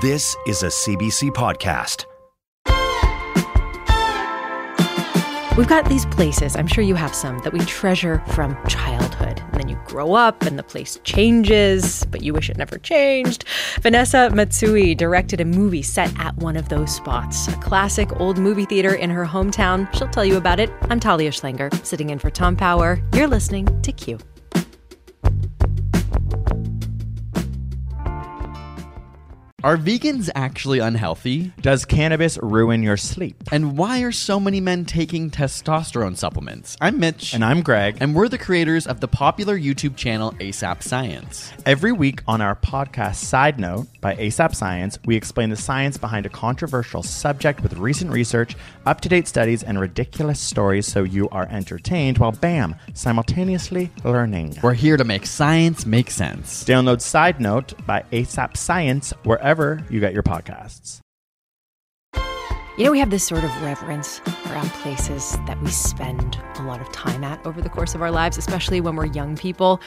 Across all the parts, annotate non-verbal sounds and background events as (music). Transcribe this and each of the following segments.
This is a CBC podcast. We've got these places, I'm sure you have some, that we treasure from childhood. And then you grow up and the place changes, but you wish it never changed. Vanessa Matsui directed a movie set at one of those spots, a classic old movie theater in her hometown. She'll tell you about it. I'm Talia Schlanger, sitting in for Tom Power. You're listening to Q. Are vegans actually unhealthy? Does cannabis ruin your sleep? And why are so many men taking testosterone supplements? I'm Mitch. And I'm Greg. And we're the creators of the popular YouTube channel ASAP Science. Every week on our podcast Side Note by ASAP Science, we explain the science behind a controversial subject with recent research, up to date studies, and ridiculous stories so you are entertained while, bam, simultaneously learning. We're here to make science make sense. Download Side Note by ASAP Science wherever you get your podcasts. You know, we have this sort of reverence around places that we spend a lot of time at over the course of our lives, especially when we're young people.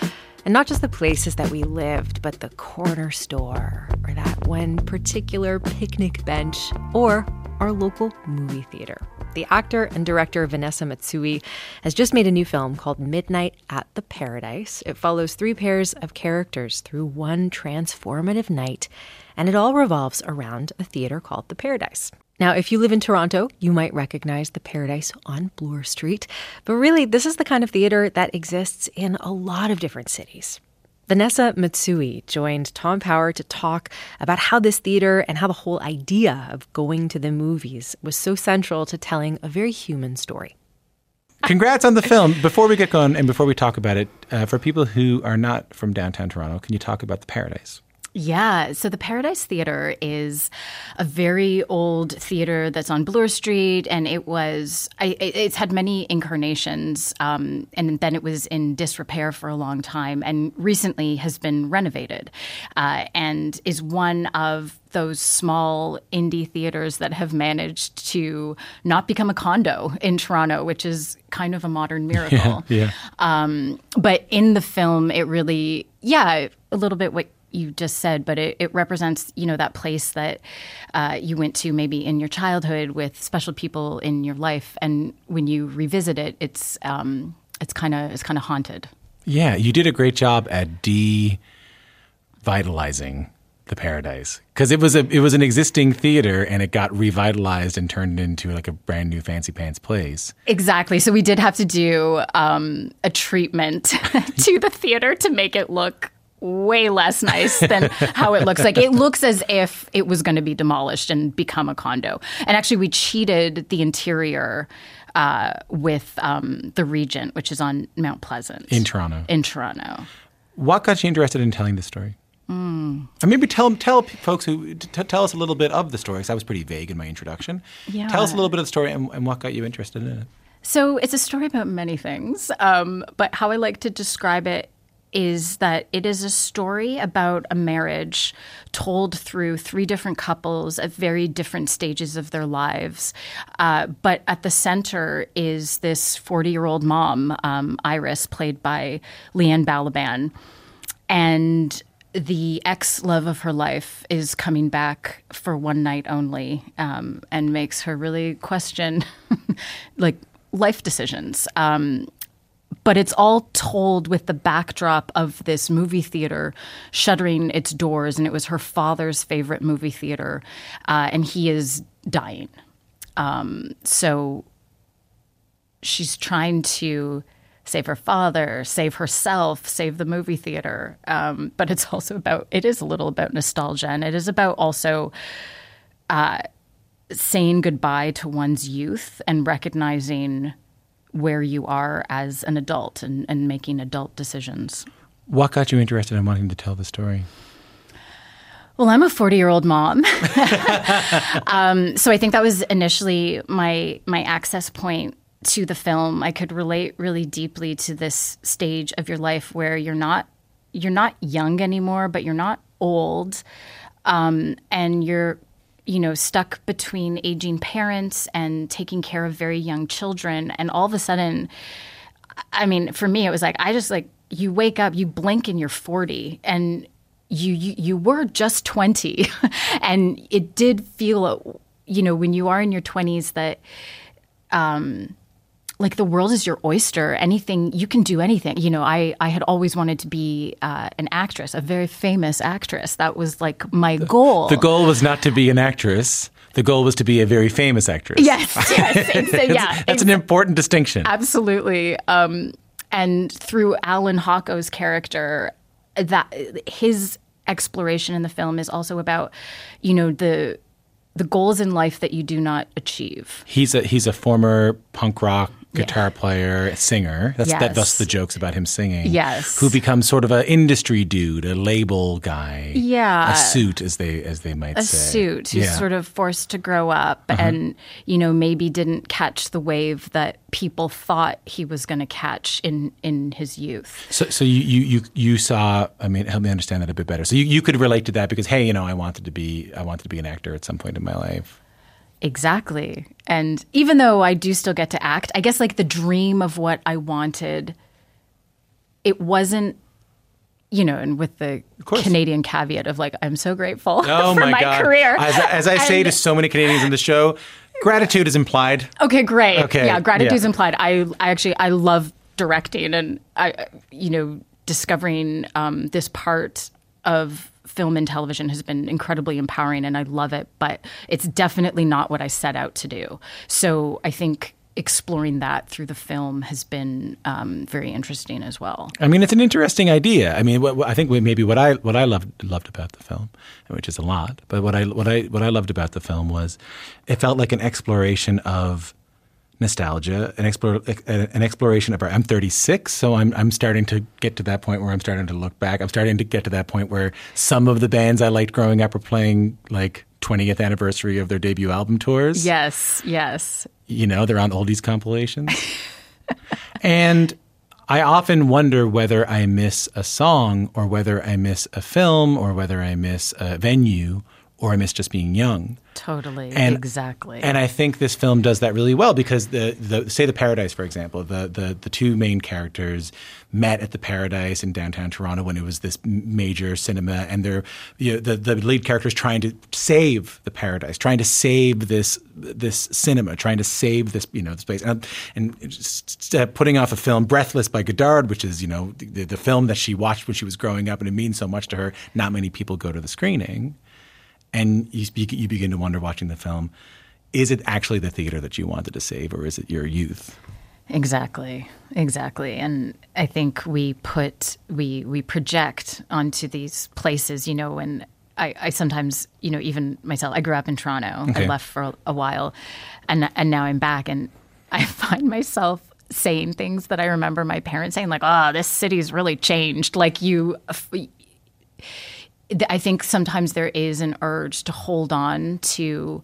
And not just the places that we lived, but the corner store or that one particular picnic bench or our local movie theater. The actor and director Vanessa Matsui has just made a new film called Midnight at the Paradise. It follows three pairs of characters through one transformative night, and it all revolves around a theater called the Paradise. Now, if you live in Toronto, you might recognize the Paradise on Bloor Street, but really, this is the kind of theater that exists in a lot of different cities. Vanessa Matsui joined Tom Power to talk about how this theater and how the whole idea of going to the movies was so central to telling a very human story. Congrats on the film. Before we get going and before we talk about it, uh, for people who are not from downtown Toronto, can you talk about the Paradise? Yeah, so the Paradise Theater is a very old theater that's on Bloor Street, and it was I, it's had many incarnations, um, and then it was in disrepair for a long time, and recently has been renovated, uh, and is one of those small indie theaters that have managed to not become a condo in Toronto, which is kind of a modern (laughs) miracle. Yeah. yeah. Um, but in the film, it really, yeah, a little bit what you just said, but it, it represents, you know, that place that uh, you went to maybe in your childhood with special people in your life, and when you revisit it, it's um, it's kind of it's kind of haunted. Yeah, you did a great job at devitalizing the paradise because it was a it was an existing theater and it got revitalized and turned into like a brand new fancy pants place. Exactly. So we did have to do um, a treatment (laughs) to the theater to make it look way less nice than (laughs) how it looks like. It looks as if it was going to be demolished and become a condo. And actually, we cheated the interior uh, with um, the Regent, which is on Mount Pleasant in Toronto. In Toronto. What got you interested in telling this story? Mm. And maybe tell tell folks who t- tell us a little bit of the story. Because I was pretty vague in my introduction. Yeah. Tell us a little bit of the story and, and what got you interested in it. So it's a story about many things, um, but how I like to describe it is that it is a story about a marriage told through three different couples at very different stages of their lives. Uh, but at the center is this 40 year old mom, um, Iris, played by Leanne Balaban. And the ex love of her life is coming back for one night only um, and makes her really question (laughs) like life decisions. Um, but it's all told with the backdrop of this movie theater shuttering its doors, and it was her father's favorite movie theater, uh, and he is dying. Um, so she's trying to save her father, save herself, save the movie theater. Um, but it's (laughs) also about, it is a little about nostalgia, and it is about also. Uh, saying goodbye to one's youth and recognizing where you are as an adult and, and making adult decisions. What got you interested in wanting to tell the story? Well, I'm a 40 year old mom. (laughs) um, so I think that was initially my my access point to the film. I could relate really deeply to this stage of your life where you're not you're not young anymore, but you're not old, um, and you're you know stuck between aging parents and taking care of very young children, and all of a sudden, I mean, for me, it was like I just like you wake up, you blink, and you're 40, and you you, you were just 20 (laughs) and it did feel you know when you are in your 20s that um like the world is your oyster anything you can do anything you know i i had always wanted to be uh, an actress a very famous actress that was like my goal The goal was not to be an actress. The goal was to be a very famous actress. yes yes (laughs) yeah That's an important distinction. Absolutely. Um, and through Allan Hawco's character, that his exploration in the film is also about, you know, the the goals in life that you do not achieve. He's a he's a former punk rock guitar player, singer. That's that, Yes. thus the jokes about him singing. Yes. Who becomes sort of an industry dude, a label guy. Yeah. A suit as they as they might a say. suit who's Yeah. Uh-huh. sort of forced to grow up and you know maybe didn't catch the wave that people thought he was going to catch in in his youth So, so you, you, you, you saw. I mean, help me understand that a bit better. So you, you could relate to that because, hey, you know, I wanted to be, I wanted to be an actor at some point in my life. Exactly. And even though I do still get to act, I guess like the dream of what I wanted, it wasn't, you know, and with the. Canadian caveat of like, I'm so grateful Oh (laughs) for my, my, god! career. As, as I (laughs) say to so many Canadians in the show, gratitude is implied. Okay, great. Okay, Yeah, gratitude's yeah. implied. I, I actually I love directing and I you know discovering um, this part of film and television has been incredibly empowering and I love it, but it's definitely not what I set out to do. So I think exploring that through the film has been um, very interesting as well. I mean, it's an interesting idea. I mean, what, what- I think maybe what I what I loved loved about the film, which is a lot, but what I what I what I loved about the film was, it felt like an exploration of nostalgia, an explore an exploration of our. I'm 36, so I'm I'm starting to get to that point where I'm starting to look back. I'm starting to get to that point where some of the bands I liked growing up are playing like 20th anniversary of their debut album tours Yes, yes. you know, they're on oldies compilations. (laughs) and I often wonder whether I miss a song or whether I miss a film or whether I miss a venue or I miss just being young. Totally. And- exactly. And I think this film does that really well because the, the say the Paradise, for example, the, the the two main characters met at the Paradise in downtown Toronto when it was this major cinema, and they're you know, the the lead character is trying to save the Paradise, trying to save this this cinema, trying to save this you know this place, and, and putting off a film, Breathless by Godard, which is you know the, the film that she watched when she was growing up, and it means so much to her. Not many people go to the screening and you, speak, you begin to wonder watching the film is it actually the theater that you wanted to save or is it your youth Exactly, exactly, and I think we put we we project onto these places, you know, and I, I sometimes, you know, even myself, I grew up in Toronto. Okay. I left for a, a while, and and now I'm back, and I (laughs) find myself saying things that I remember my parents saying, like, "Oh, this city's really changed." Like you. I think sometimes there is an urge to hold on to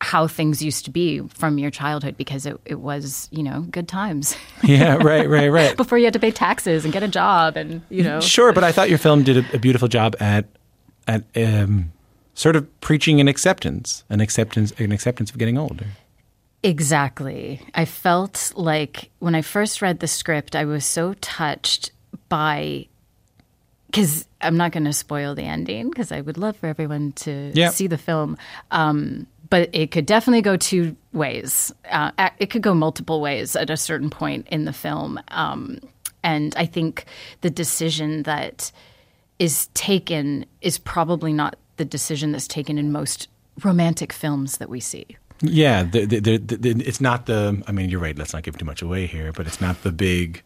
how things used to be from your childhood because it, it was, you know, good times (laughs) yeah right right right (laughs) before you had to pay taxes and get a job and, you know. sure but i thought your film did a, a beautiful job at at um, sort of preaching an acceptance an acceptance an acceptance of getting older Exactly. I felt like when I first read the script, I was so touched by because I'm not going to spoil the ending because I would love for everyone to Yeah. see the film. Um, but it could definitely go two ways. Uh, it could go multiple ways at a certain point in the film. Um, and I think the decision that is taken is probably not the decision that's taken in most romantic films that we see. yeah the, the, the, it's not the i mean you're right let's not give too much away here but it's not the big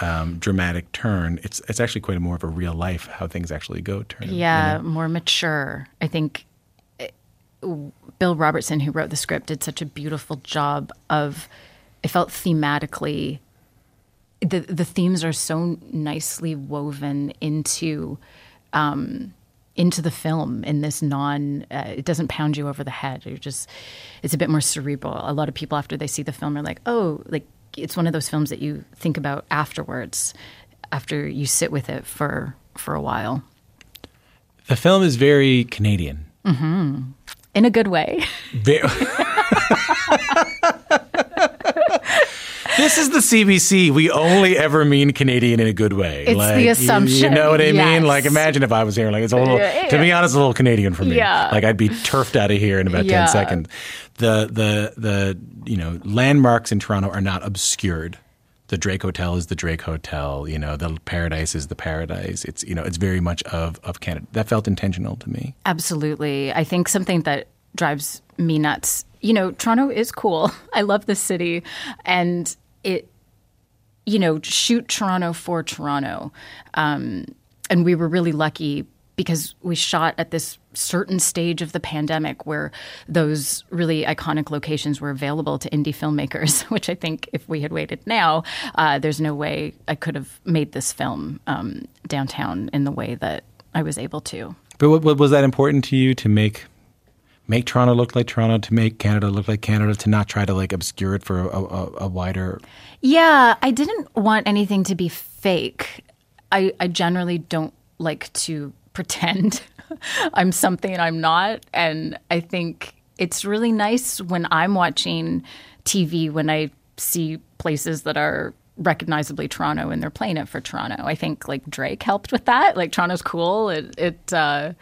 um, dramatic turn it's it's actually quite a more of a real life how things actually go turn you Yeah, know? more mature. I think eh, Bill Robertson, who wrote the script, did such a beautiful job of. It felt thematically. The the themes are so nicely woven into, um, into the film in this non uh, it doesn't pound you over the head you're just it's a bit more cerebral a lot of people after they see the film are like oh like it's one of those films that you think about afterwards after you sit with it for for a while. The film is very Canadian. Mm-hmm. in a good way. Very- (laughs) this is the CBC. We only ever mean Canadian in a good way. It's the you- You, know what I mean? Like, imagine if I was here. Like, it's a little. Yeah, To be honest, a little Canadian for me. Yeah. Like, I'd be turfed out of here in about Yeah. ten seconds. The the the you know landmarks in Toronto are not obscured. The Drake Hotel is the Drake Hotel. You know, the Paradise is the Paradise. It's you know, it's very much of of Canada. That felt intentional to me. Absolutely. I think something that drives me nuts, you know, Toronto is cool. (laughs) I love the city and it, you know, shoot Toronto for Toronto. Um, and we were really lucky because we shot at this certain stage of the pandemic where those really iconic locations were available to indie filmmakers, (laughs) which I think if we had waited now, uh, there's no way I could have made this film um, downtown in the way that I was able to. But was that important to you to make make Toronto look like Toronto, to make Canada look like Canada, to not try to like obscure it for a, a, a wider? Yeah, I didn't want anything to be fake. I, I generally don't like to (laughs) pretend (laughs) I'm something I'm not. And I think it's really nice when I'm watching TV when I see places that are recognizably Toronto and they're playing it for Toronto. I think like Drake helped with that. Like Toronto's cool. It, it uh,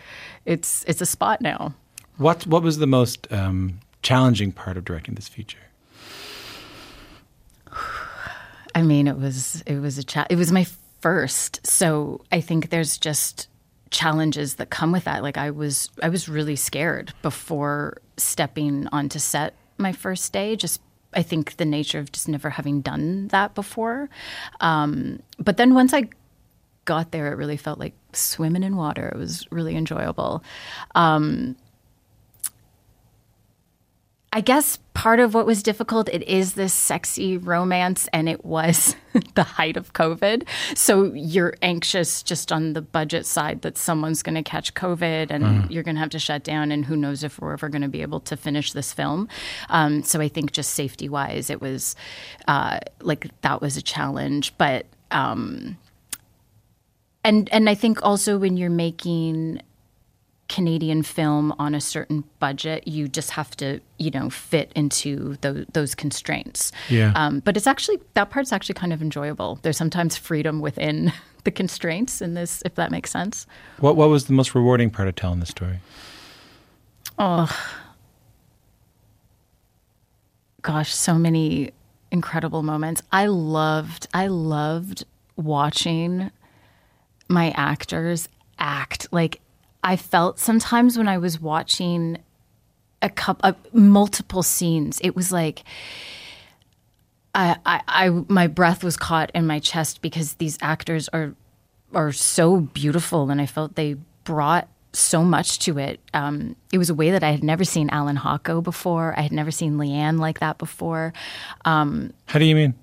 it's it's a spot now. What what was the most um, challenging part of directing this feature? (sighs) I mean, it was it was a cha- it was my first, so I think there's just challenges that come with that. Like I was I was really scared before stepping onto set my first day. Just I think the nature of just never having done that before. Um, but then once I got there, it really felt like swimming in water. It was really enjoyable. Um, I guess part of what was difficult, it is this sexy romance, and it was (laughs) the height of COVID. So you're anxious just on the budget side that someone's going to catch COVID and you're going to have to shut down, and who knows if we're ever going to be able to finish this film. Um, so I think just safety wise, it was uh, like that was a challenge. But um, and and I think also when you're making Canadian film on a certain budget, you just have to, you know, fit into those, those constraints. Yeah. Um, but it's actually that part's actually kind of enjoyable. There's sometimes freedom within (laughs) the constraints in this, if that makes sense. What what was the most rewarding part of telling the story? Oh, gosh, so many incredible moments. I loved, I loved watching my actors act. Like I felt sometimes when I was watching a couple, uh, multiple scenes, it was like I, I, I, my breath was caught in my chest because these actors are are so beautiful, and I felt they brought so much to it. Um, it was a way that I had never seen Allan Hawco before. I had never seen Leanne like that before. How do you mean?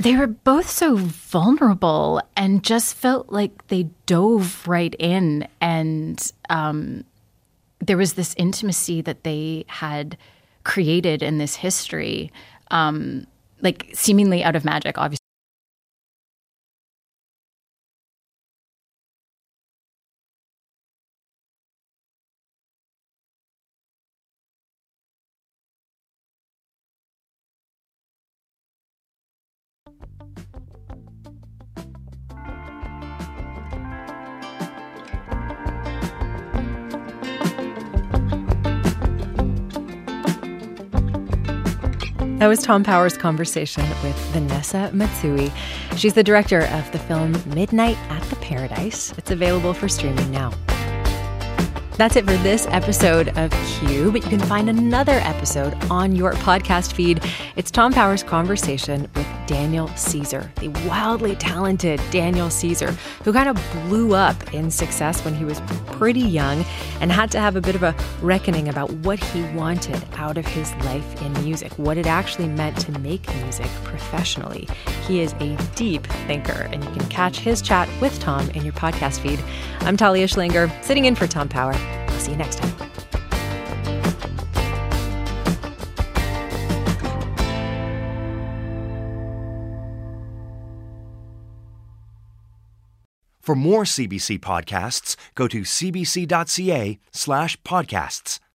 They were both so vulnerable and just felt like they dove right in and um, there was this intimacy that they had created in this history um, like seemingly out of magic obviously That was Tom Power's conversation with Vanessa Matsui. She's the director of the film Midnight at the Paradise. It's available for streaming now. That's it for this episode of Q, but you can find another episode on your podcast feed. It's Tom Power's conversation with Daniel Caesar, the wildly talented Daniel Caesar, who kind of blew up in success when he was pretty young and had to have a bit of a reckoning about what he wanted out of his life in music, what it actually meant to make music professionally. He is a deep thinker, and you can catch his chat with Tom in your podcast feed. I'm Talia Schlanger, sitting in for Tom Power. See you next time. For more CBC podcasts, go to cbc.ca slash podcasts.